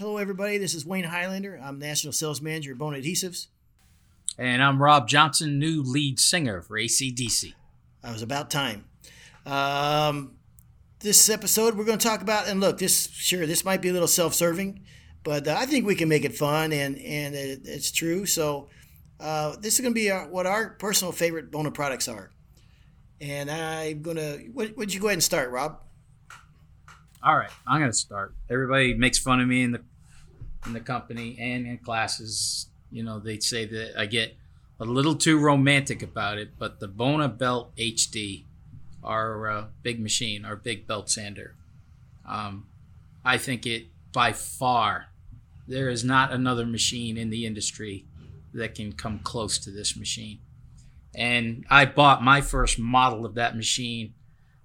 Hello, everybody. This is Wayne Highlander. I'm National Sales Manager at Bona Adhesives. And I'm Rob Johnson, new lead singer for ACDC. I was about time. Um, this episode, we're going to talk about, and look, this sure this might be a little self-serving, but uh, I think we can make it fun, and and it, it's true. So uh, this is going to be our, what our personal favorite Bona products are. And I'm going to, what, would you go ahead and start, Rob? All right, I'm going to start. Everybody makes fun of me in the in the company and in classes. You know, they say that I get a little too romantic about it, but the Bona Belt HD, our uh, big machine, our big belt sander, um, I think it by far, there is not another machine in the industry that can come close to this machine. And I bought my first model of that machine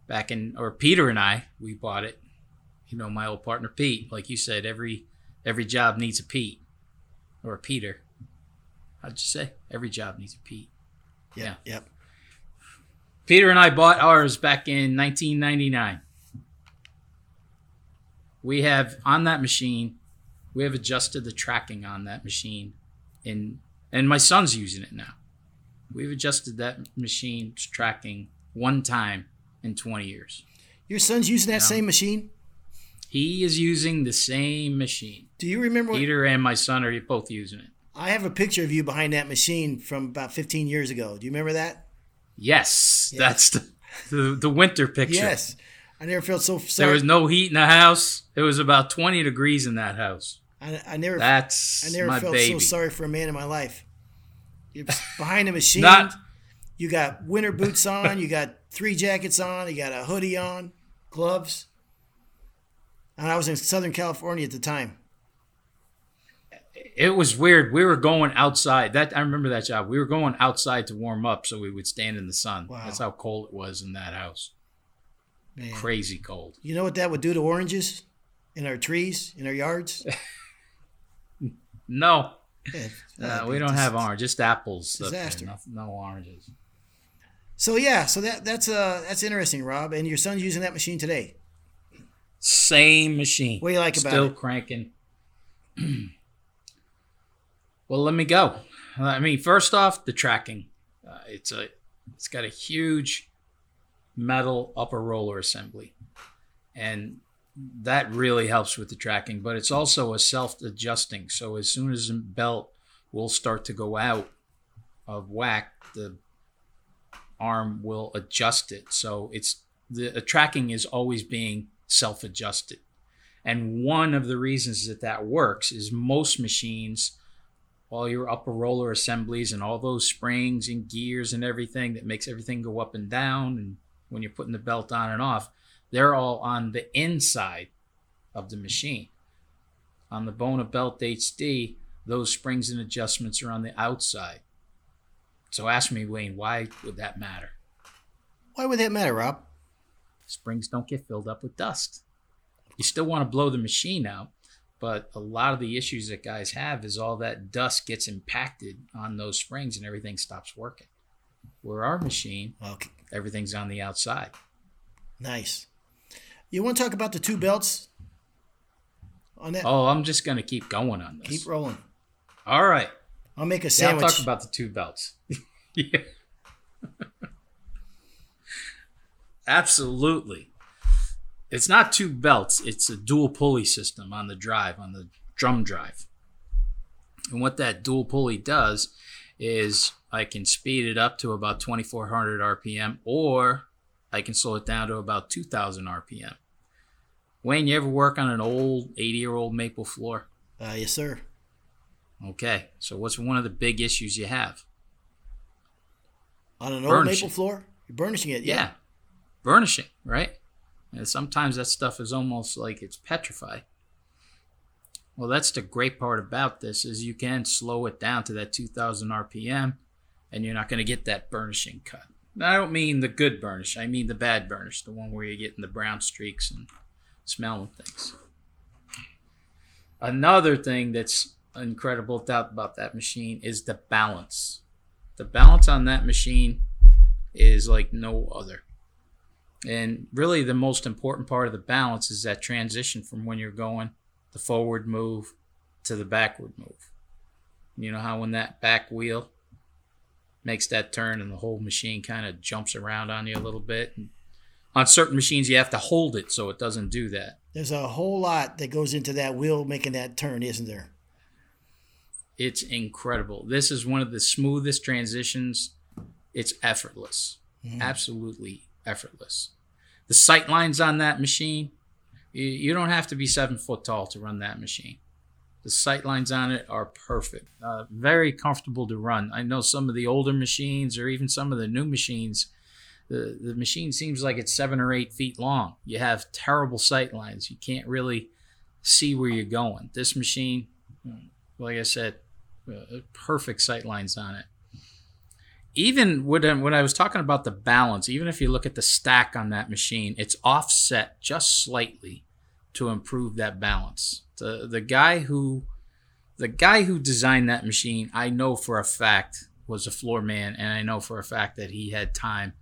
back in, or Peter and I, we bought it. You know, my old partner Pete, like you said, every every job needs a Pete or a Peter. How'd you say? Every job needs a Pete. Yeah. Yep. Peter and I bought ours back in 1999. We have on that machine, we have adjusted the tracking on that machine, in and my son's using it now. We've adjusted that machine's tracking one time in 20 years. Your son's using that same machine? He is using the same machine. Do you remember what, Peter and my son are both using it. I have a picture of you behind that machine from about 15 years ago. Do you remember that? Yes, that's the, the the winter picture. Yes. I never felt so sorry. There was no heat in the house. It was about 20 degrees in that house. I, I never That's I never felt baby. so sorry for a man in my life. You're behind a machine. Not You got winter boots on. You got three jackets on. You got a hoodie on, gloves. And I was in Southern California at the time. it was weird. We were going outside. That I remember that job. We were going outside to warm up so we would stand in the sun. Wow. That's how cold it was in that house. Man. Crazy cold. You know what that would do to oranges in our trees, in our yards? No, uh, we don't dis- have orange. Just apples. Disaster. No, no oranges. So yeah, so that that's uh that's interesting, Rob. And your son's using that machine today. Same machine. What do you like about Still it? cranking. well, let me go. I mean, first off, the tracking. Uh, it's a, it's got a huge metal upper roller assembly, and that really helps with the tracking. But it's also a self-adjusting. So as soon as the belt will start to go out of whack, the arm will adjust it. So it's the, the tracking is always being self-adjusted. And one of the reasons that that works is most machines, all your upper roller assemblies and all those springs and gears and everything that makes everything go up and down, and when you're putting the belt on and off, they're all on the inside of the machine. On the Bona Belt HD, those springs and adjustments are on the outside. So ask me, Wayne, why would that matter? Why would that matter, Rob? Springs don't get filled up with dust. You still want to blow the machine out, but a lot of the issues that guys have is all that dust gets impacted on those springs and everything stops working. Where our machine, Okay, everything's on the outside. nice. You want to talk about the two belts on that? Oh, I'm just going to keep going on this. Keep rolling. All right. I'll make a Yeah, I'll sandwich. talk about the two belts. yeah. Absolutely. It's not two belts, it's a dual pulley system on the drive, on the drum drive. And what that dual pulley does is I can speed it up to about 2400 RPM or I can slow it down to about 2000 RPM. Wayne, you ever work on an old 80 year old maple floor? uh, yes, sir. Okay, so what's one of the big issues you have? On an old Burnishing. maple floor, you're burnishing it. Yeah. Burnishing, right? And sometimes that stuff is almost like it's petrified. Well, that's the great part about this is you can slow it down to that 2000 RPM and you're not going to get that burnishing cut. Now, I don't mean the good burnish. I mean the bad burnish, the one where you're getting the brown streaks and smelling things. Another thing that's incredible about that machine is the balance. The balance on that machine is like no other. And really, the most important part of the balance is that transition from when you're going the forward move to the backward move. You know how when that back wheel makes that turn and the whole machine kind of jumps around on you a little bit. And on certain machines, you have to hold it so it doesn't do that. There's a whole lot that goes into that wheel making that turn, isn't there? It's incredible. This is one of the smoothest transitions. It's effortless, mm. absolutely effortless. The sight lines on that machine, you don't have to be seven foot tall to run that machine. The sight lines on it are perfect, uh, very comfortable to run. I know some of the older machines, or even some of the new machines, the, the machine seems like it's seven or eight feet long. You have terrible sight lines. You can't really see where you're going. This machine, like I said, uh, perfect sight lines on it. Even when, when I was talking about the balance, even if you look at the stack on that machine, it's offset just slightly to improve that balance. The the guy who the guy who designed that machine, I know for a fact was a floor man, and I know for a fact that he had time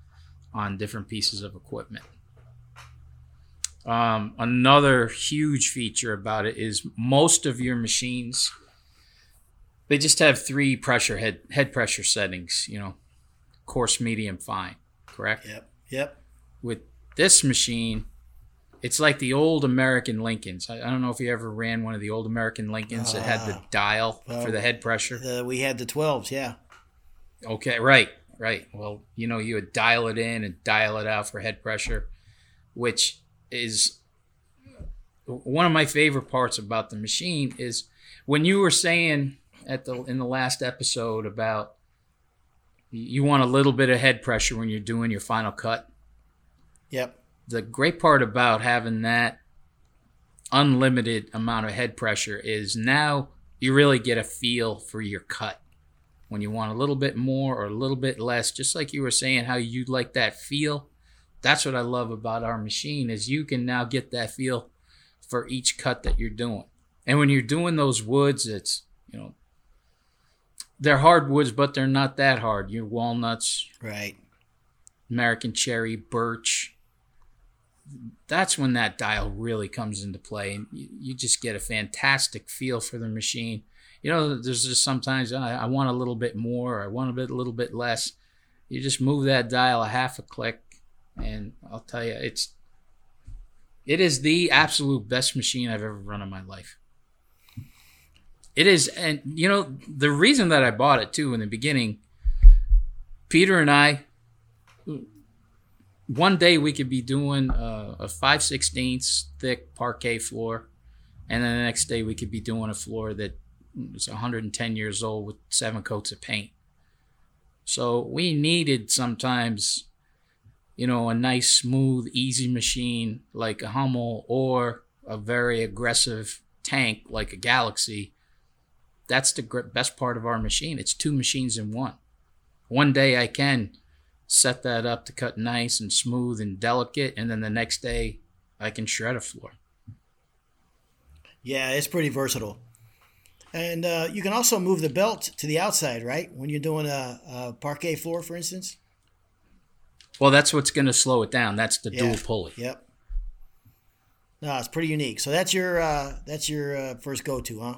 on different pieces of equipment. Um, another huge feature about it is most of your machines they just have three pressure head head pressure settings. You know, coarse, medium, fine. Correct. Yep. Yep. With this machine, it's like the old American Lincolns. I, I, don't know if you ever ran one of the old American Lincolns that had the ah. dial well, for the head pressure. Uh, we had the 12s, yeah. Okay, right, right. Well, you know, you would dial it in and dial it out for head pressure, which is one of my favorite parts about the machine is when you were saying at the in the last episode about you want a little bit of head pressure when you're doing your final cut. Yep the great part about having that unlimited amount of head pressure is now you really get a feel for your cut. When you want a little bit more or a little bit less, just like you were saying, how you like that feel. That's what I love about our machine is you can now get that feel for each cut that you're doing. And when you're doing those woods, it's you know they're hardwoods, but they're not that hard. Your walnuts, right? American cherry, birch, that's when that dial really comes into play and you, you, just get a fantastic feel for the machine you know there's just sometimes oh, I, I, want a little bit more or i want a bit a little bit less you just move that dial a half a click and i'll tell you it's it is the absolute best machine i've ever run in my life it is and you know the reason that i bought it too in the beginning peter and i one day we could be doing a, a 5 sixteenths thick parquet floor and then the next day we could be doing a floor that is 110 years old with seven coats of paint. So we needed sometimes you know a nice smooth easy machine like a hummel or a very aggressive tank like a galaxy that's the best part of our machine it's two machines in one one day i can set that up to cut nice and smooth and delicate, and then the next day I can shred a floor. Yeah, it's pretty versatile. And uh, you can also move the belt to the outside, right? When you're doing a, a parquet floor, for instance. Well, that's what's going to slow it down. That's the yeah. dual pulley. Yep. No, it's pretty unique. So that's your uh, that's your uh, first go to, huh?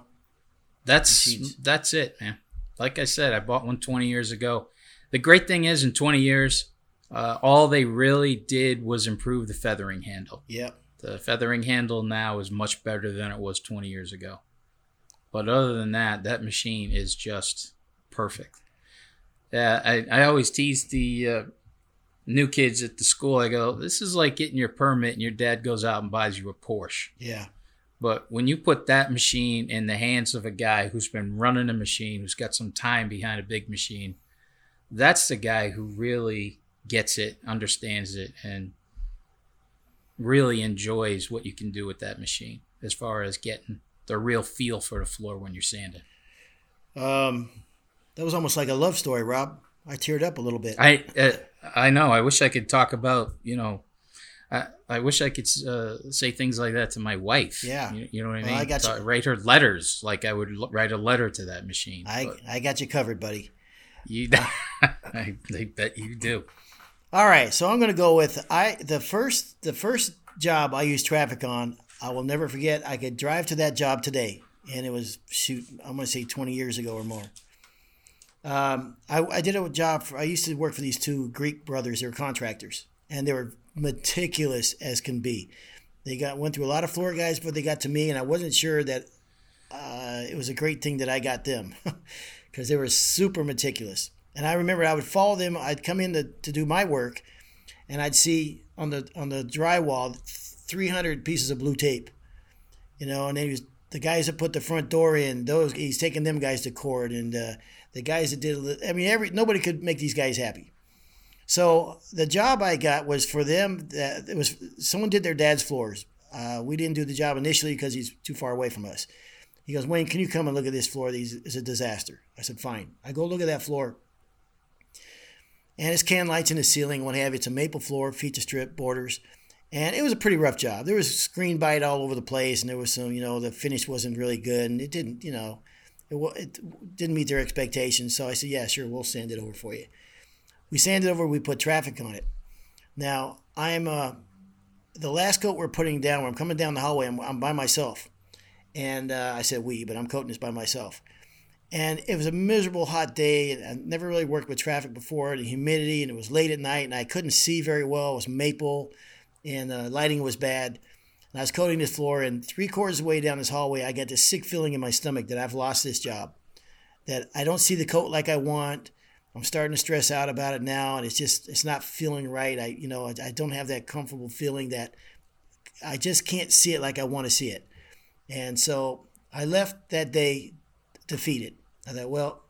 That's that's it, man. Like I said, I bought one 20 years ago the great thing is, in 20 years, uh, all they really did was improve the feathering handle. Yep. The feathering handle now is much better than it was 20 years ago. But other than that, that machine is just perfect. Yeah, I, I always tease the uh, new kids at the school. I go, this is like getting your permit and your dad goes out and buys you a Porsche. Yeah. But when you put that machine in the hands of a guy who's been running a machine, who's got some time behind a big machine, that's the guy who really gets it, understands it, and really enjoys what you can do with that machine as far as getting the real feel for the floor when you're sanding. Um, that was almost like a love story, Rob. I teared up a little bit. I uh, I know. I wish I could talk about you know. I, I wish I could uh, say things like that to my wife. Yeah, you, you know what I well, mean. I got you. Write her letters like I would write a letter to that machine. I. I got you covered, buddy. You, I, I bet you do. All right, so I'm going to go with I the first the first job I used traffic on. I will never forget. I could drive to that job today, and it was shoot. I'm going to say 20 years ago or more. Um, I, I did a job. For, I used to work for these two Greek brothers. They were contractors, and they were meticulous as can be. They got went through a lot of floor guys before they got to me, and I wasn't sure that uh, it was a great thing that I got them because they were super meticulous. And I remember I would follow them. I'd come in to, to do my work, and I'd see on the on the drywall 300 pieces of blue tape, you know. And then he was the guys that put the front door in. Those he's taking them guys to court, and uh, the guys that did. I mean, every nobody could make these guys happy. So the job I got was for them. That it was someone did their dad's floors. Uh, we didn't do the job initially because he's too far away from us. He goes, Wayne, can you come and look at this floor? It's a disaster. I said, fine. I go look at that floor. And it's can lights in the ceiling, what have you. It's a maple floor, feature strip, borders. And it was a pretty rough job. There was screen bite all over the place, and there was some, you know, the finish wasn't really good, and it didn't, you know, it, it didn't meet their expectations. So I said, yeah, sure, we'll send it over for you. We sanded over, we put traffic on it. Now, I'm, uh, the last coat we're putting down, when I'm coming down the hallway, I'm, I'm by myself. And uh, I said we, but I'm coating this by myself. And it was a miserable hot day. And I never really worked with traffic before, the humidity, and it was late at night, and I couldn't see very well. It was maple, and the uh, lighting was bad. And I was coating this floor, and three quarters of the way down this hallway, I got this sick feeling in my stomach that I've lost this job, that I don't see the coat like I want. I'm starting to stress out about it now, and it's just it's not feeling right. I you know I, I don't have that comfortable feeling that I just can't see it like I want to see it. And so I left that day defeated. I thought, well,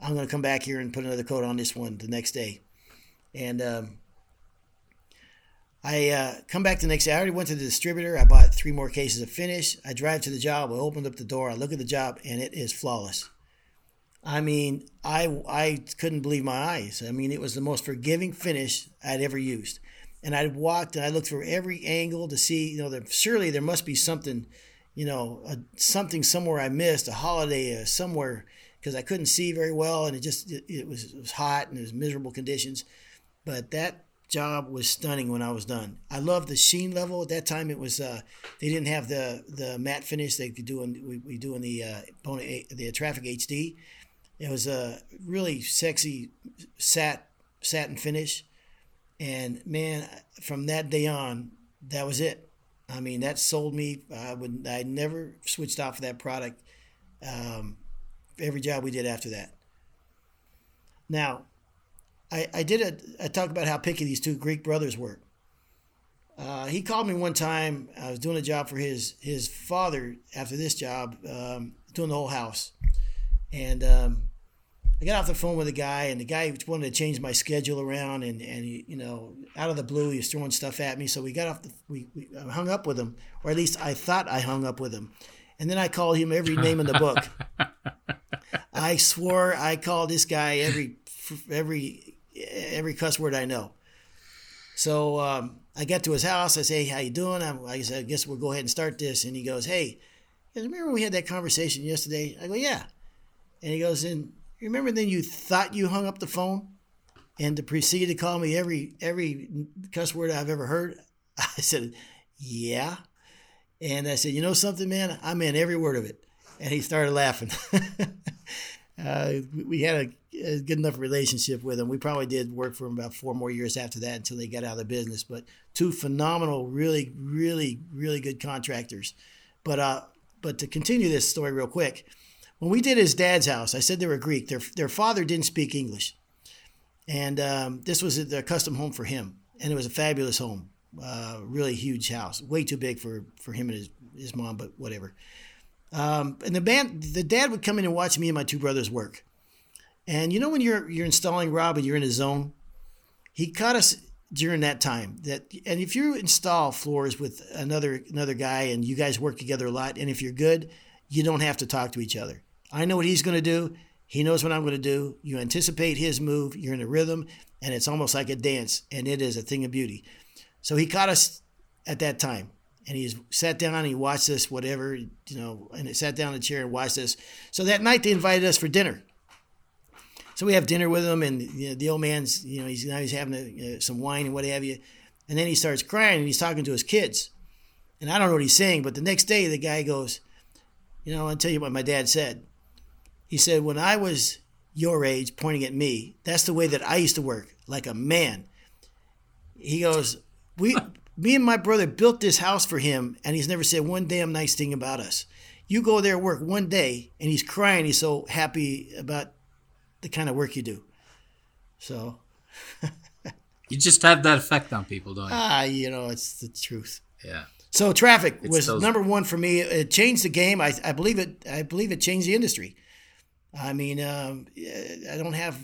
I'm going to come back here and put another coat on this one the next day. And um, I uh, come back the next day. I already went to the distributor. I bought three more cases of finish. I drive to the job. I opened up the door. I look at the job, and it is flawless. I mean, I I couldn't believe my eyes. I mean, it was the most forgiving finish I'd ever used. And I walked and I looked for every angle to see, you know, there, surely there must be something you know, a, something somewhere I missed, a holiday uh, somewhere, because I couldn't see very well, and it just it, it, was it was hot and it was miserable conditions. But that job was stunning when I was done. I loved the sheen level at that time. It was uh, they didn't have the the matte finish they could do in we, we do in the uh, the Traffic HD. It was a really sexy sat satin finish, and man, from that day on, that was it. I mean, that sold me. I would. I never switched off of that product. Um, every job we did after that. Now, I, I did a, I talked about how picky these two Greek brothers were. Uh, he called me one time. I was doing a job for his his father after this job, um, doing the whole house, and um, I got off the phone with a guy, and the guy wanted to change my schedule around, and and he, you know, out of the blue, he was throwing stuff at me. So we got off the, we, we hung up with him, or at least I thought I hung up with him, and then I called him every name in the book. I swore I called this guy every every every cuss word I know. So um, I get to his house. I say, "How you doing?" I'm, I said, "I guess we'll go ahead and start this." And he goes, "Hey, remember we had that conversation yesterday?" I go, "Yeah." And he goes, "And remember then you thought you hung up the phone and to proceed to call me every every cuss word I've ever heard? I said, yeah. And I said, you know something, man? I meant every word of it. And he started laughing. uh, we had a, a, good enough relationship with him. We probably did work for him about four more years after that until they got out of the business. But two phenomenal, really, really, really good contractors. But uh, but to continue this story real quick, when we did his dad's house, I said they were Greek. Their their father didn't speak English, and um, this was a custom home for him, and it was a fabulous home, uh, really huge house, way too big for for him and his his mom, but whatever. Um, and the band, the dad would come in and watch me and my two brothers work. And you know when you're you're installing Rob and you're in a zone, he caught us during that time. That and if you install floors with another another guy and you guys work together a lot, and if you're good, you don't have to talk to each other. I know what he's going to do. He knows what I'm going to do. You anticipate his move. You're in a rhythm, and it's almost like a dance, and it is a thing of beauty. So he caught us at that time, and he sat down and he watched us, whatever, you know, and he sat down in a chair and watched us. So that night they invited us for dinner. So we have dinner with him, and you know, the old man's, you know, he's now he's having a, some wine and what have you, and then he starts crying and he's talking to his kids, And I don't know what he's saying, but the next day the guy goes, You know, I'll tell you what my dad said. He said, When I was your age, pointing at me, that's the way that I used to work, like a man. He goes, We me and my brother built this house for him, and he's never said one damn nice thing about us. You go there work one day, and he's crying. He's so happy about the kind of work you do. So, You just have that effect on people, don't you? ah, you know, it's the truth. yeah. So traffic It's was those- number one for me. It changed the game. I, I believe it. I believe it changed the industry. I mean, um, I don't have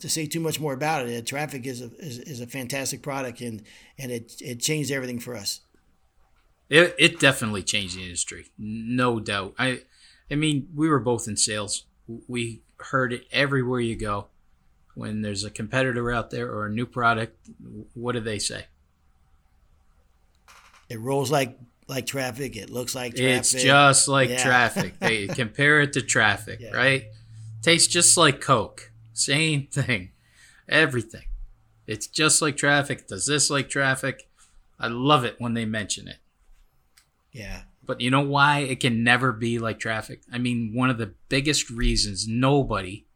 to say too much more about it. Traffic is a is, is a fantastic product, and and it it changed everything for us. It, it definitely changed the industry, no doubt. I, I mean, we were both in sales. We heard it everywhere you go. When there's a competitor out there or a new product, what do they say? It rolls like like traffic. It looks like traffic. It's just like Yeah. traffic. They compare it to traffic, Yeah. right? Tastes just like Coke. Same thing. Everything. It's just like traffic. Does this like traffic? I love it when they mention it. yeah. But you know why it can never be like traffic? I mean, one of the biggest reasons nobody,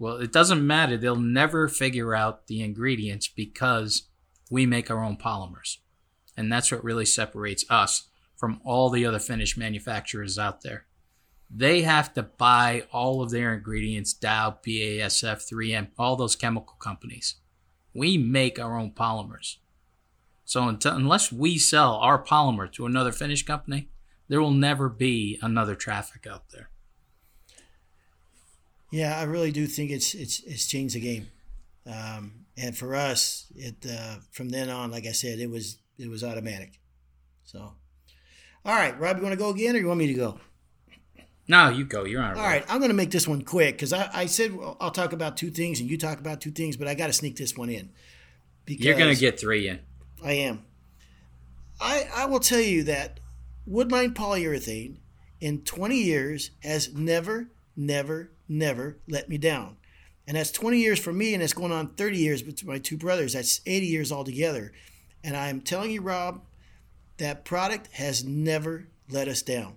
well, it doesn't matter. They'll never figure out the ingredients because we make our own polymers. And that's what really separates us from all the other finished manufacturers out there. They have to buy all of their ingredients, Dow, BASF, 3M, all those chemical companies. We make our own polymers. So until, unless we sell our polymer to another finish company, there will never be another traffic out there. Yeah, I really do think it's it's it's changed the game, um, and for us, it uh, from then on, like I said, it was it was automatic. So, all right, Rob, you want to go again, or you want me to go? No, you go. You're on. All right, right, I'm going to make this one quick because I, I said I'll talk about two things and you talk about two things, but I got to sneak this one in. Because You're gonna get three in. I am. I I will tell you that Woodline polyurethane in 20 years has never, never, never let me down. And that's 20 years for me, and it's going on 30 years with my two brothers. That's 80 years altogether. And I'm telling you, Rob, that product has never let us down.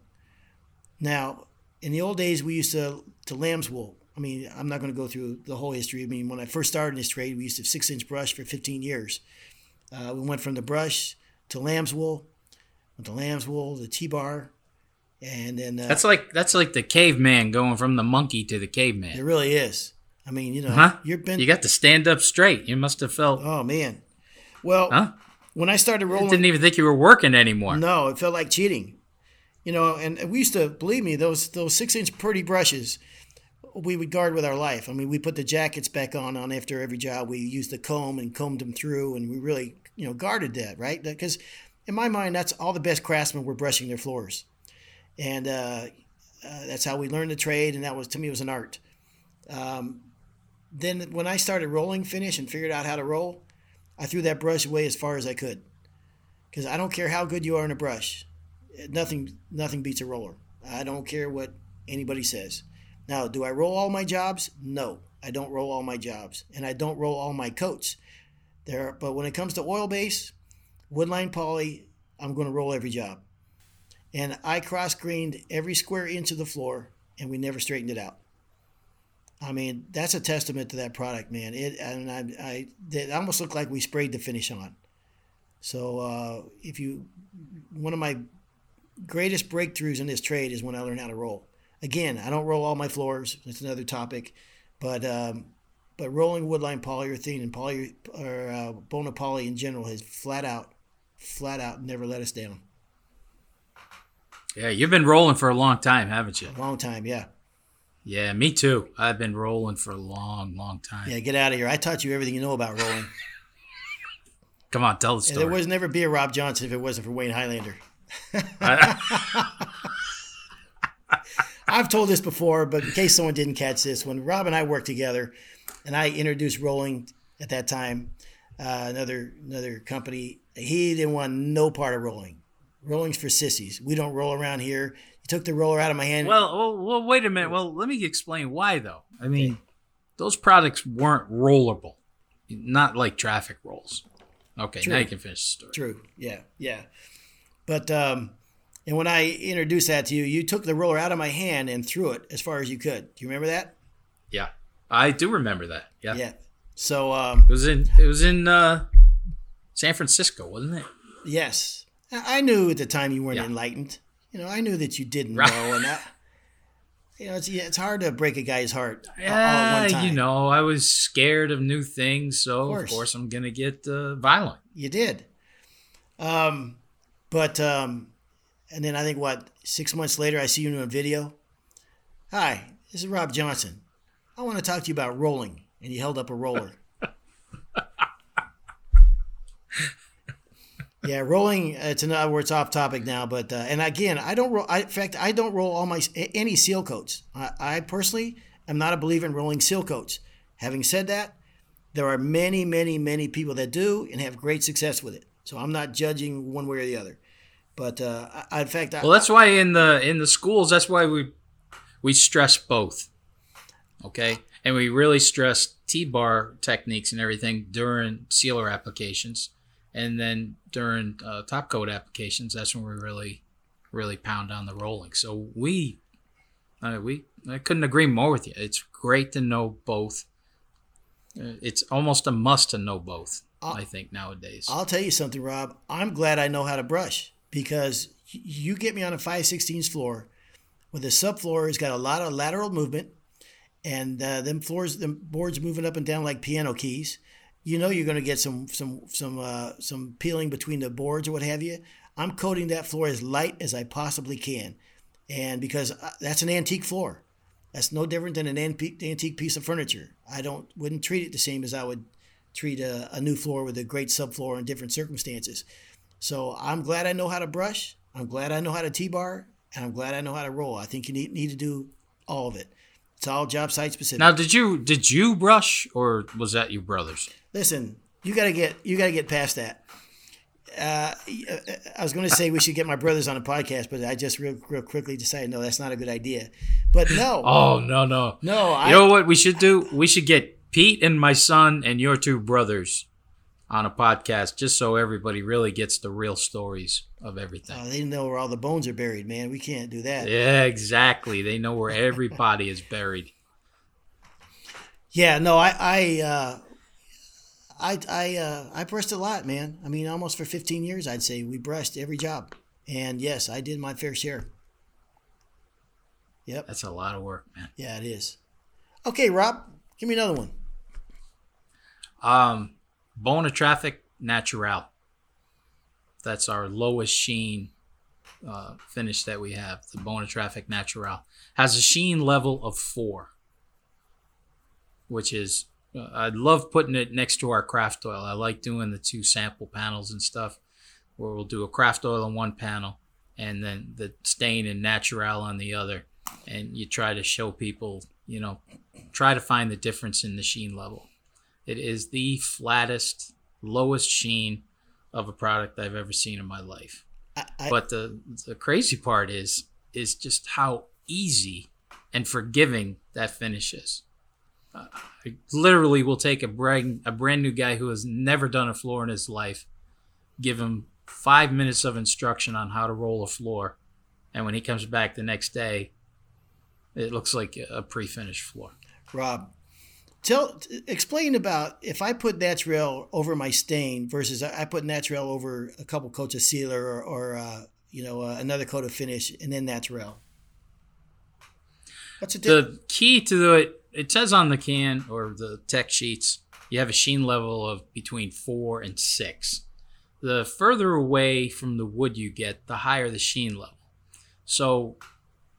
Now, in the old days, we used to to lamb's wool. I mean, I'm not going to go through the whole history. I mean, when I first started in this trade, we used to have six inch brush for 15 years. Uh, we went from the brush to lamb's wool, went to lamb's wool, the T-bar, and then uh, That's like that's like the caveman going from the monkey to the caveman. it really is. I mean, you know, Huh? you've been. You got to stand up straight. You must have felt. oh man. Well, Huh? When I started rolling, I didn't even think you were working anymore. No, it felt like cheating. You know, and we used to believe me those those six inch pretty brushes. We would guard with our life. I mean, we put the jackets back on on after every job. We used the comb and combed them through, and we really you know guarded that right because in my mind that's all the best craftsmen were brushing their floors, and uh, uh, that's how we learned the trade. And that was to me it was an art. Um, then when I started rolling finish and figured out how to roll, I threw that brush away as far as I could because I don't care how good you are in a brush nothing nothing beats a roller. I don't care what anybody says. Now, do I roll all my jobs? No, I don't roll all my jobs, and I don't roll all my coats. There, but when it comes to oil base, woodline poly, I'm going to roll every job, and I cross grained every square inch of the floor, and we never straightened it out. I mean, that's a testament to that product, man. It and I, I it almost looked like we sprayed the finish on. So uh, if you, one of my greatest breakthroughs in this trade is when I learned how to roll. Again, I don't roll all my floors. That's another topic, but um, but rolling woodline polyurethane and poly or uh, Bona poly in general has flat out, flat out never let us down. Yeah, you've been rolling for a long time, haven't you? A long time, yeah. Yeah, me too. I've been rolling for a long, long time. Yeah, get out of here. I taught you everything you know about rolling. Come on, tell the and story. there was never be a Rob Johnson if it wasn't for Wayne Highlander. I've told this before, but in case someone didn't catch this, when Rob and I worked together, and I introduced rolling at that time, uh, another another company, he didn't want no part of rolling. Rolling's for sissies. We don't roll around here. Took the roller out of my hand. well, well, well, wait a minute. Well, let me explain why, though. I mean, those products weren't rollable, not like traffic rolls. Okay, True. now you can finish the story. True. Yeah. Yeah. But um, and when I introduced that to you, you took the roller out of my hand and threw it as far as you could. Do you remember that? Yeah, I do remember that. Yeah. Yeah. So um, It was in it was in uh, San Francisco, wasn't it? yes, I I knew at the time you weren't Yeah. enlightened. You know, I knew that you didn't Right. know, and that. You know, it's it's hard to break a guy's heart all- all at Yeah, one time. you know, I was scared of new things, so of course. course, I'm gonna get uh, violent. You did. Um, but um, and then I think what six months later, I see you in a video. Hi, this is Rob Johnson. I want to talk to you about rolling, and he held up a roller. Yeah, rolling. uh, It's another. It's off topic now, but uh, and again, I don't roll. I, in fact, I don't roll all my any seal coats. I, I personally am not a believer in rolling seal coats. Having said that, there are many, many, many people that do and have great success with it. So I'm not judging one way or the other. But uh, I, in fact, I, Well, that's why in the in the schools, that's why we we stress both. Okay, and we really stress T-bar techniques and everything during sealer applications, and then during uh, top coat applications, that's when we really really pound on the rolling. So we uh, we I couldn't agree more with you. It's great to know both. Uh, It's almost a must to know both. I think nowadays. I'll tell you something, Rob. I'm glad I know how to brush because you get me on a 5 16 floor where the subfloor has got a lot of lateral movement and uh, them floors, them boards moving up and down like piano keys. You know you're going to get some some some uh, some peeling between the boards or what have you. I'm coating that floor as light as I possibly can, and because uh, that's an antique floor, that's no different than an antique antique piece of furniture. I don't wouldn't treat it the same as I would treat a, a new floor with a great subfloor in different circumstances. So I'm glad I know how to brush. I'm glad I know how to T-bar, and I'm glad I know how to roll. I think you need, need to do all of it. It's all job site specific. now, did you did you brush or was that your brothers? Listen, you gotta get you gotta get past that. Uh, I was going to say we should get my brothers on a podcast, but I just real, real quickly decided no, that's not a good idea. But no, Oh no no no, I, You know what we should do? We should get Pete and my son and your two brothers on a podcast just so everybody really gets the real stories of everything. oh, they know where all the bones are buried, man. We can't do that. yeah, exactly. They know where every body is buried. Yeah, no, I I uh, I I uh, I brushed a lot, man. I mean, almost for 15 years, I'd say we brushed every job, and yes, I did my fair share. Yep, That's a lot of work, man. yeah, it is. Okay, Rob, give me another one. Um, Bona Traffic Natural. That's our lowest sheen uh, finish that we have. The Bona Traffic Natural has a sheen level of four, which is uh, I love putting it next to our craft oil. I like doing the two sample panels and stuff, where we'll do a craft oil on one panel and then the stain and natural on the other, and you try to show people, you know, try to find the difference in the sheen level. It is the flattest, lowest sheen of a product I've ever seen in my life. I, I, But the the crazy part is is just how easy and forgiving that finish is. Uh, I literally will take a brand a brand new guy who has never done a floor in his life, give him five minutes of instruction on how to roll a floor, and when he comes back the next day, it looks like a pre-finished floor. Rob, tell explain about if I put Naturel over my stain versus I put Naturel over a couple coats of sealer or, or uh, you know uh, another coat of finish and then Naturel. What's the the key to it it says on the can or the tech sheets you have a sheen level of between four and six. The further away from the wood you get the higher the sheen level. So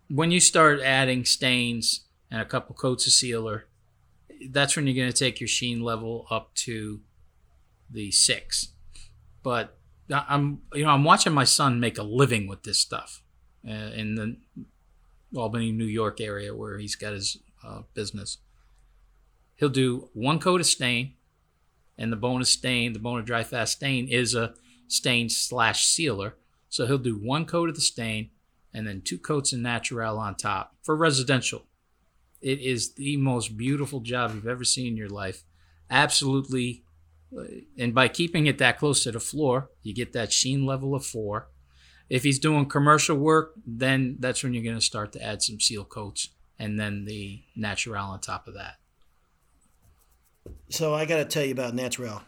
when you start adding stains and a couple coats of sealer that's when you're going to take your sheen level up to the six but i'm you know i'm watching my son make a living with this stuff uh, in the Albany, New York area where he's got his uh, business. He'll do one coat of stain, and the bonus stain, the Bona DriFast stain, is a stain slash sealer. So he'll do one coat of the stain and then two coats of natural on top for residential. It is the most beautiful job you've ever seen in your life. Absolutely. uh, And by keeping it that close to the floor, you get that sheen level of four. If he's doing commercial work, then that's when you're going to start to add some seal coats and then the natural on top of that. So I got to tell you about natural.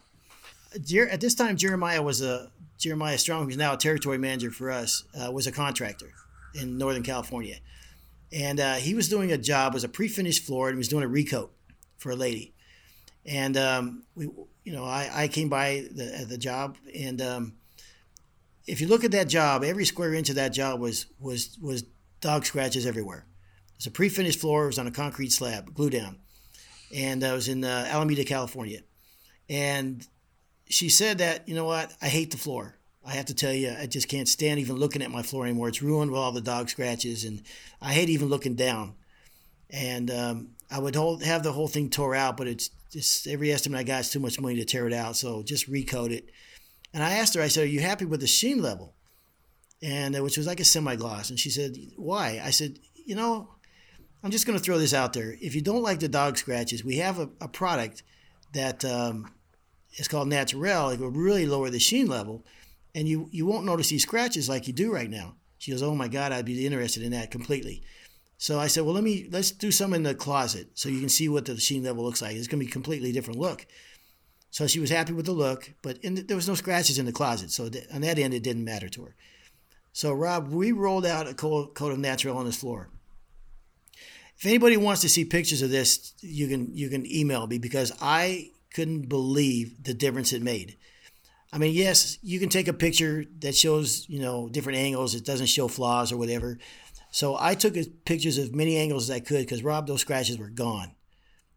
At this time, Jeremiah was a Jeremiah Strong, who's now a territory manager for us, uh, was a contractor in Northern California, and uh, he was doing a job as a pre-finished floor, and he was doing a recoat for a lady, and um, we, you know, I, I came by the the job, and um, if you look at that job, every square inch of that job was was was dog scratches everywhere. It's a pre-finished floor. It was on a concrete slab, glue down, and I was in uh, Alameda, California, and she said that, you know what, I hate the floor. I have to tell you, I just can't stand even looking at my floor anymore. It's ruined with all the dog scratches, and I hate even looking down. And um, I would hold, have the whole thing tore out, but it's just every estimate I got is too much money to tear it out. So just recoat it. And I asked her, I said, Are you happy with the sheen level? And uh, which was like a semi gloss. And she said, Why? I said, You know, I'm just going to throw this out there. If you don't like the dog scratches, we have a, a product that um, it's called Naturel. It will really lower the sheen level, and you you won't notice these scratches like you do right now. She goes, "Oh my God, I'd be interested in that completely." So I said, "Well, let me let's do some in the closet so you can see what the sheen level looks like. It's going to be a completely different look." So she was happy with the look, but the, there was no scratches in the closet, so th- on that end, it didn't matter to her. So Rob, we rolled out a coat, coat of natural on this floor. If anybody wants to see pictures of this, you can you can email me because I couldn't believe the difference it made. I mean, yes, you can take a picture that shows, you know, different angles. It doesn't show flaws or whatever. So I took pictures of many angles as I could because Rob, those scratches were gone.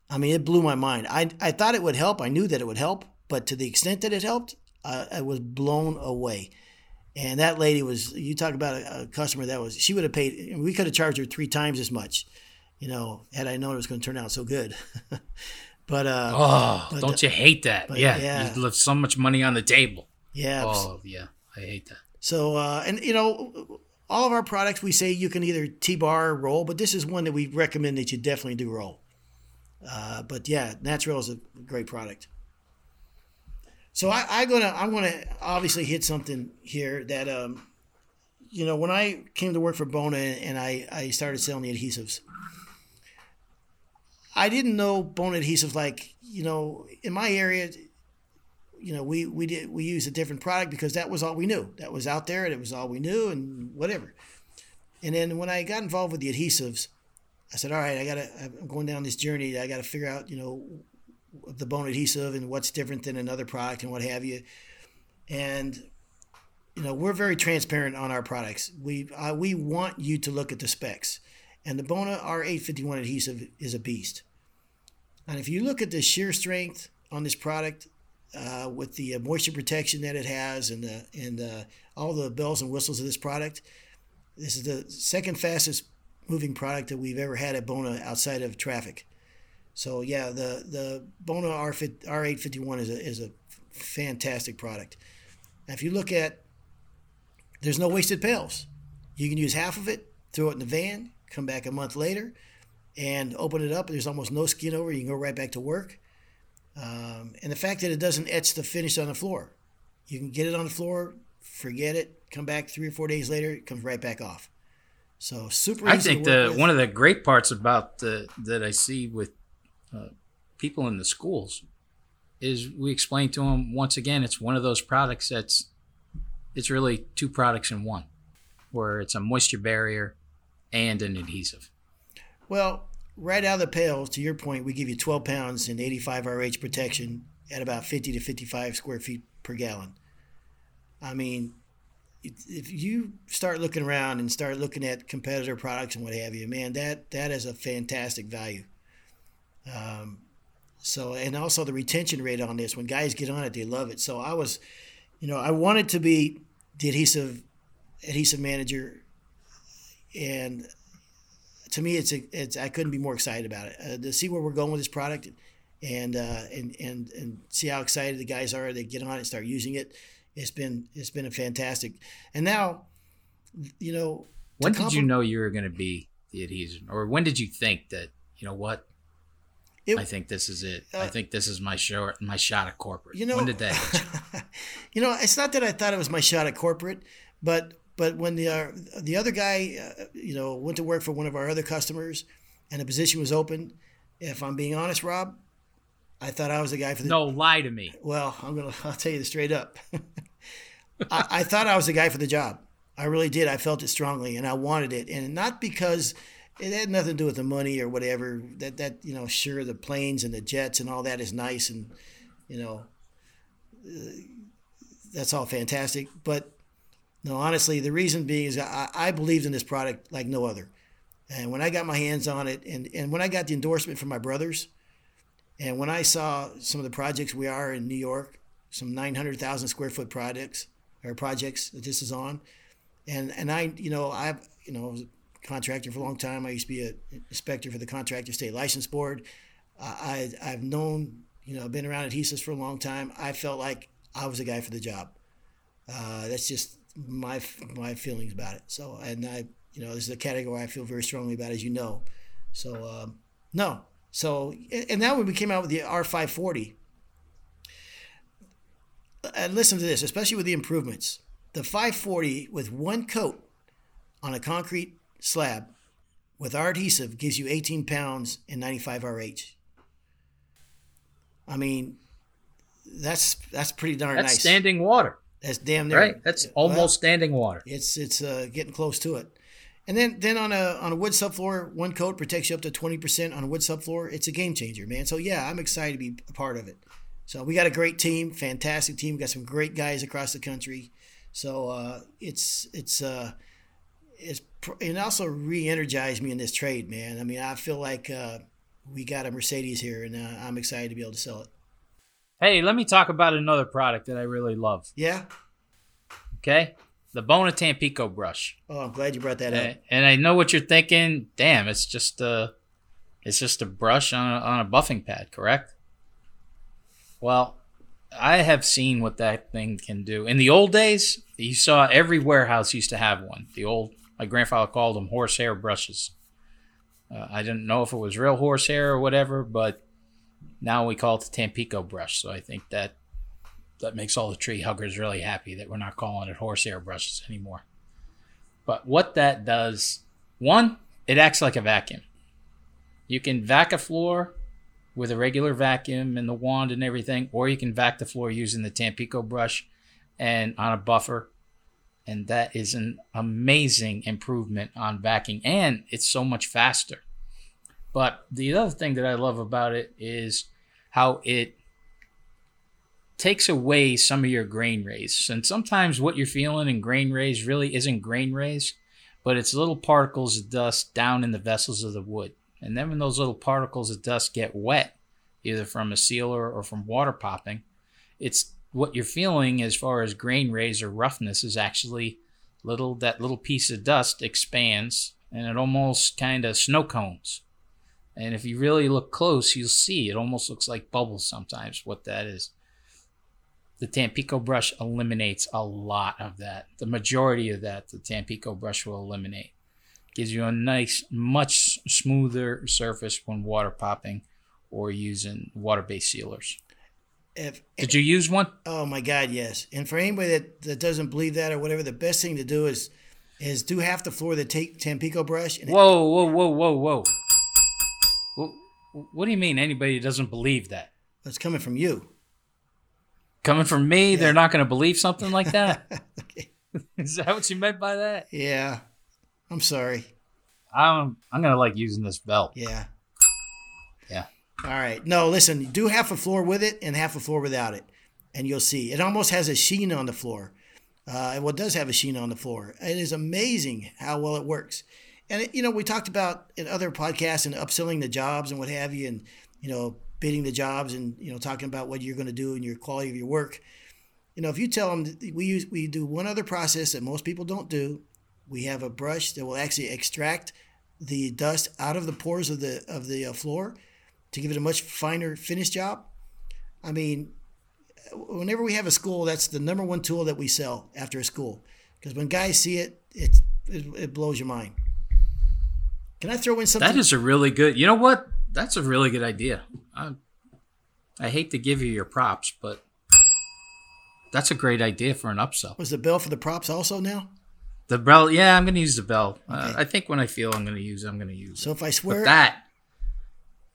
I mean, it blew my mind. I, I thought it would help. I knew that it would help, but to the extent that it helped, uh, I was blown away. And that lady was, you talk about a, a customer that was, she would have paid, we could have charged her three times as much, you know, had I known it was going to turn out so good. But uh, oh, but, don't you hate that? Yeah, yeah, you left so much money on the table. Yeah. Oh, yeah, I hate that. So, uh, and you know, all of our products we say you can either T-bar or roll, but this is one that we recommend that you definitely do roll. Uh, but yeah, Naturel is a great product. So I, I gonna I'm gonna obviously hit something here that um, you know when I came to work for Bona and I I started selling the adhesives, I didn't know Bona adhesives like you know in my area. You know, we we did we used a different product because that was all we knew. That was out there, and it was all we knew, and whatever. And then when I got involved with the adhesives, I said, "All right, I gotta. I'm going down this journey. I got to figure out, you know, the Bona adhesive and what's different than another product and what have you." And you know, we're very transparent on our products. We uh, we want you to look at the specs, and the Bona R851 adhesive is a beast. And if you look at the shear strength on this product, uh, with the uh, moisture protection that it has and the, and all the bells and whistles of this product, this is the second fastest moving product that we've ever had at Bona outside of traffic. So yeah, the the Bona R R851 is a is a fantastic product. Now, if you look at, there's no wasted pails. You can use half of it, throw it in the van, come back a month later, and open it up. There's almost no skin over. You can go right back to work. Um, and the fact that it doesn't etch the finish on the floor, you can get it on the floor, forget it, come back three or four days later, it comes right back off. So super. I think the with. one of the great parts about the that I see with uh, people in the schools is we explain to them once again it's one of those products that's it's really two products in one, where it's a moisture barrier and an adhesive. Well, right out of the pails, to your point, we give you 12 pounds and 85 RH protection at about 50 to 55 square feet per gallon. I mean, if you start looking around and start looking at competitor products and what have you, man, that that is a fantastic value. Um, so, and also the retention rate on this, when guys get on it, they love it. So I was, you know, I wanted to be the adhesive adhesive manager, and to me, it's a, it's I couldn't be more excited about it. Uh, to see where we're going with this product, and uh, and and and see how excited the guys are. They get on it, and start using it. It's been it's been a fantastic. And now, you know, when did you know you were going to be the adhesion, or when did you think that you know what? It, I think this is it. Uh, I think this is my shot. My shot at corporate. You know, when did that? you? you know, it's not that I thought it was my shot at corporate, but but when the uh, the other guy, uh, you know, went to work for one of our other customers, and the position was open, if I'm being honest, Rob, I thought I was the guy for the. No, lie to me. Well, I'm gonna. I'll tell you this straight up. I, I thought I was the guy for the job. I really did. I felt it strongly, and I wanted it, and not because it had nothing to do with the money or whatever. That that you know, sure, the planes and the jets and all that is nice, and you know, uh, that's all fantastic. But no, honestly, the reason being is I, I believed in this product like no other. And when I got my hands on it, and, and when I got the endorsement from my brothers, and when I saw some of the projects we are in New York, some 900,000 square foot projects or projects that this is on, and and I, you know, I've, you know, I was a contractor for a long time. I used to be an inspector for the Contractor State License Board. Uh, I I've known, you know, been around adhesives for a long time. I felt like I was the guy for the job. Uh, that's just my my feelings about it. So, and I, you know, this is a category I feel very strongly about, as you know. So, um, no. So, and now when we came out with the R540, and listen to this, especially with the improvements, the 540 with one coat on a concrete slab with our adhesive gives you 18 pounds and 95 RH. I mean, that's that's pretty darn That's nice. standing water, that's damn near right? That's well, almost standing water. it's it's uh, getting close to it. And then then on a on a wood subfloor, one coat protects you up to twenty percent on a wood subfloor. It's a game changer, man. So yeah, I'm excited to be a part of it. So we got a great team, fantastic team. We got some great guys across the country. So uh, it's it's uh, it's and also re-energized me in this trade, man. I mean, I feel like uh, we got a Mercedes here, and uh, I'm excited to be able to sell it. Hey, let me talk about another product that I really love. Yeah. Okay, the Bona Tampico brush. Oh, I'm glad you brought that up. And, and I know what you're thinking. Damn, it's just a, it's just a brush on a, on a buffing pad, correct? Well, I have seen what that thing can do. In the old days, you saw every warehouse used to have one. The old, my grandfather called them horsehair brushes. Uh, I didn't know if it was real horsehair or whatever, but now we call it the Tampico brush. So I think that that makes all the tree huggers really happy that we're not calling it horsehair brushes anymore. But what that does, one, it acts like a vacuum. You can vac a floor with a regular vacuum and the wand and everything, or you can vac the floor using the Tampico brush and on a buffer. And that is an amazing improvement on vacuuming, and it's so much faster. But the other thing that I love about it is how it takes away some of your grain raise. And sometimes what you're feeling in grain raise really isn't grain raise, but it's little particles of dust down in the vessels of the wood. And then when those little particles of dust get wet, either from a sealer or from water popping, it's what you're feeling as far as grain raise or roughness is actually little that little piece of dust expands and it almost kind of snow cones. And if you really look close, you'll see it almost looks like bubbles sometimes what that is. The Tampico brush eliminates a lot of that. The majority of that, the Tampico brush will eliminate. Gives you a nice, much smoother surface when water popping or using water based sealers. If, Did you use one? Oh my God, yes. And for anybody that, that doesn't believe that or whatever, the best thing to do is is do half the floor of the take Tampico brush. And Whoa, whoa, whoa, whoa, whoa. Wh- What do you mean anybody doesn't believe that? That's coming from you. Coming from me, they're not going to believe something like that? Okay. Is that what you meant by that? Yeah, I'm sorry. I'm I'm going to like using this belt. Yeah. Yeah. All right. No, listen. Do half a floor with it and half a floor without it, and you'll see. It almost has a sheen on the floor. Uh, well, it does have a sheen on the floor. It is amazing how well it works. And you know, we talked about in other podcasts and upselling the jobs and what have you, and you know, bidding the jobs and you know, talking about what you're going to do and your quality of your work. You know, if you tell them we use we do one other process that most people don't do, we have a brush that will actually extract the dust out of the pores of the of the uh, floor to give it a much finer finish job. I mean, whenever we have a school, that's the number one tool that we sell after a school because when guys see it it, it blows your mind. Can I throw in something? That is a really good. You know what? That's a really good idea. I, I hate to give you your props, but that's a great idea for an upsell. Was the bell for the props also now? The bell, yeah, I'm gonna use the bell. Uh, I think when I feel I'm gonna use, I'm gonna use. So if I swear, But that,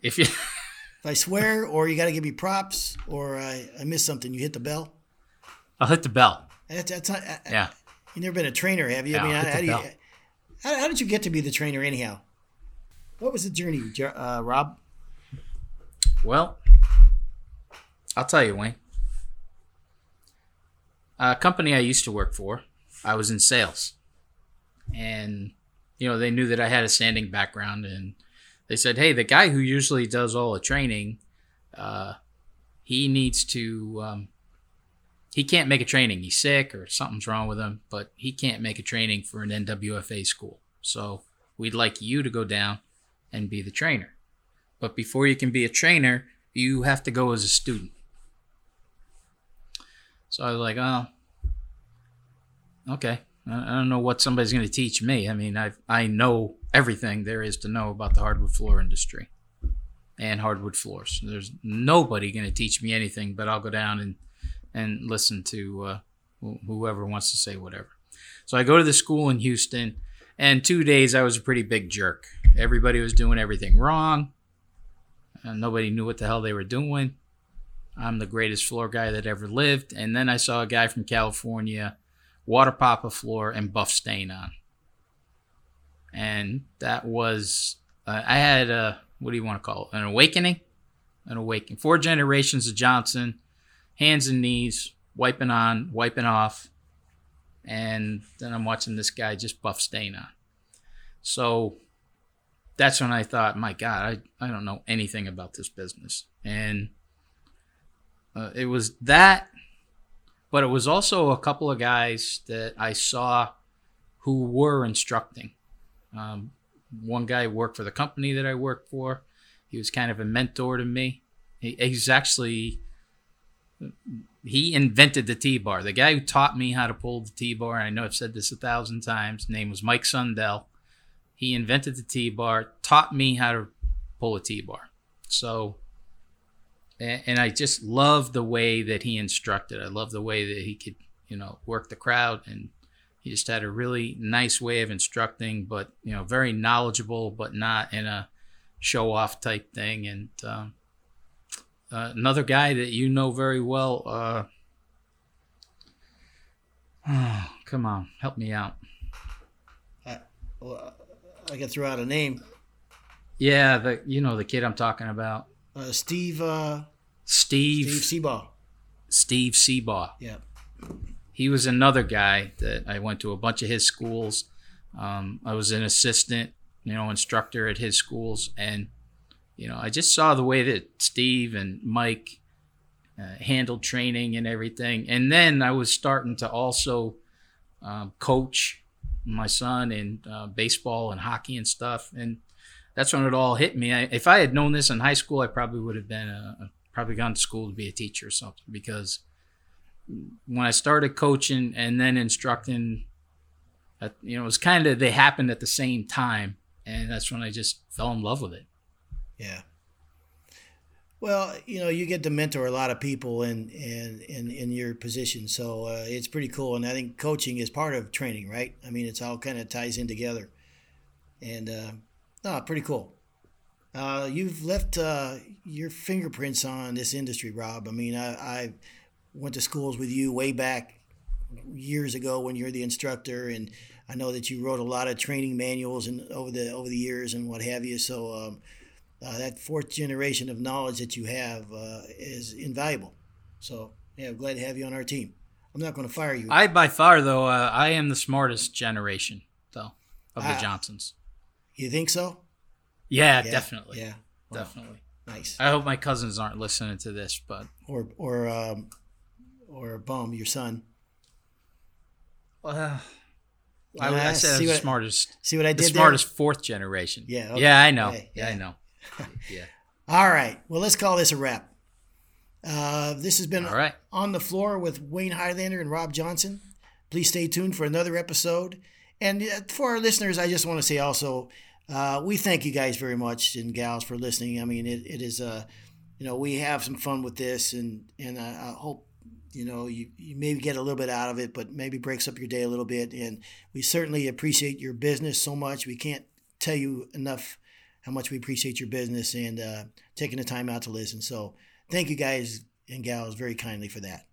if you, if I swear, or you got to give me props, or I, I miss something, you hit the bell. I'll hit the bell. That's, that's not, I- Yeah. you never been a trainer, have you? Yeah, I mean, I'll how, hit how the do you, how, how did you get to be the trainer anyhow? What was the journey, uh, Rob? Well, I'll tell you, Wayne. A company I used to work for, I was in sales. And, you know, they knew that I had a standing background and they said, hey, the guy who usually does all the training, uh, he needs to, um, he can't make a training. He's sick or something's wrong with him, but he can't make a training for an NWFA school. So we'd like you to go down and be the trainer. But before you can be a trainer, you have to go as a student. So I was like, oh, okay. I don't know what somebody's going to teach me. I mean, I I know everything there is to know about the hardwood floor industry and hardwood floors. There's nobody going to teach me anything, but I'll go down and and listen to uh, wh- whoever wants to say whatever. So I go to the school in Houston, and two days I was a pretty big jerk. Everybody was doing everything wrong. And nobody knew what the hell they were doing. I'm the greatest floor guy that ever lived. And then I saw a guy from California water pop a floor and buff stain on. And that was, uh, I had a, what do you want to call it? An awakening? An awakening. Four generations of Johnson, hands and knees, wiping on, wiping off. And then I'm watching this guy just buff stain on. So that's when I thought, my God, I, I don't know anything about this business. And uh, it was that, but it was also a couple of guys that I saw who were instructing. Um, one guy worked for the company that I worked for. He was kind of a mentor to me. He, he's actually he invented the T-bar. The guy who taught me how to pull the T-bar, and I know I've said this a thousand times, name was Mike Sundell. He invented the T-bar, taught me how to pull a T-bar. So, and, I just love the way that he instructed. I love the way that he could, you know, work the crowd, and he just had a really nice way of instructing, but you know, very knowledgeable, but not in a show-off type thing. And um, uh, another guy that you know very well. Uh, oh, come on, help me out. Well, I can throw out a name. Yeah, the you know the kid I'm talking about, Uh, Steve, uh, Steve Steve Seabaugh. Steve Seabaugh. Yeah. He was another guy that I went to a bunch of his schools. Um, I was an assistant, you know, instructor at his schools, and you know, I just saw the way that Steve and Mike uh, handled training and everything. And then I was starting to also um, coach my son and uh, baseball and hockey and stuff. And that's when it all hit me. I, if I had known this in high school, I probably would have been a, probably gone to school to be a teacher or something because when I started coaching and then instructing, uh, you know, it was kind of they happened at the same time, and that's when I just fell in love with it. Yeah. Well, you know, you get to mentor a lot of people in in in, in your position, so uh, it's pretty cool. And I think coaching is part of training, right? I mean, it's all kind of ties in together, and uh, no, pretty cool. Uh, you've left uh, your fingerprints on this industry, Rob. I mean, I, I went to schools with you way back years ago when you were the instructor, and I know that you wrote a lot of training manuals and over the over the years and what have you. So. Um, uh, that fourth generation of knowledge that you have uh, is invaluable. So, yeah, glad to have you on our team. I'm not going to fire you. I by far though, uh, I am the smartest generation though of the Ah. Johnsons. you think so? Yeah, Yeah, definitely, Yeah, Wow. definitely. nice. I hope my cousins aren't listening to this, but Or or um, or Bum, your son. uh, I, I said I was the smartest, See what I did? the smartest fourth generation. Yeah, okay. yeah, I know. Okay, yeah, I know. Yeah. All right. Well, let's call this a wrap. Uh, this has been All right. on the floor with Wayne Highlander and Rob Johnson. Please stay tuned for another episode. And uh, for our listeners, I just want to say also, uh, we thank you guys very much and gals for listening. I mean, it, it is, uh, you know, we have some fun with this, and and I, I hope you know, you, you maybe get a little bit out of it, but maybe breaks up your day a little bit. And we certainly appreciate your business so much. We can't tell you enough how much we appreciate your business and uh, taking the time out to listen. So thank you guys and gals very kindly for that.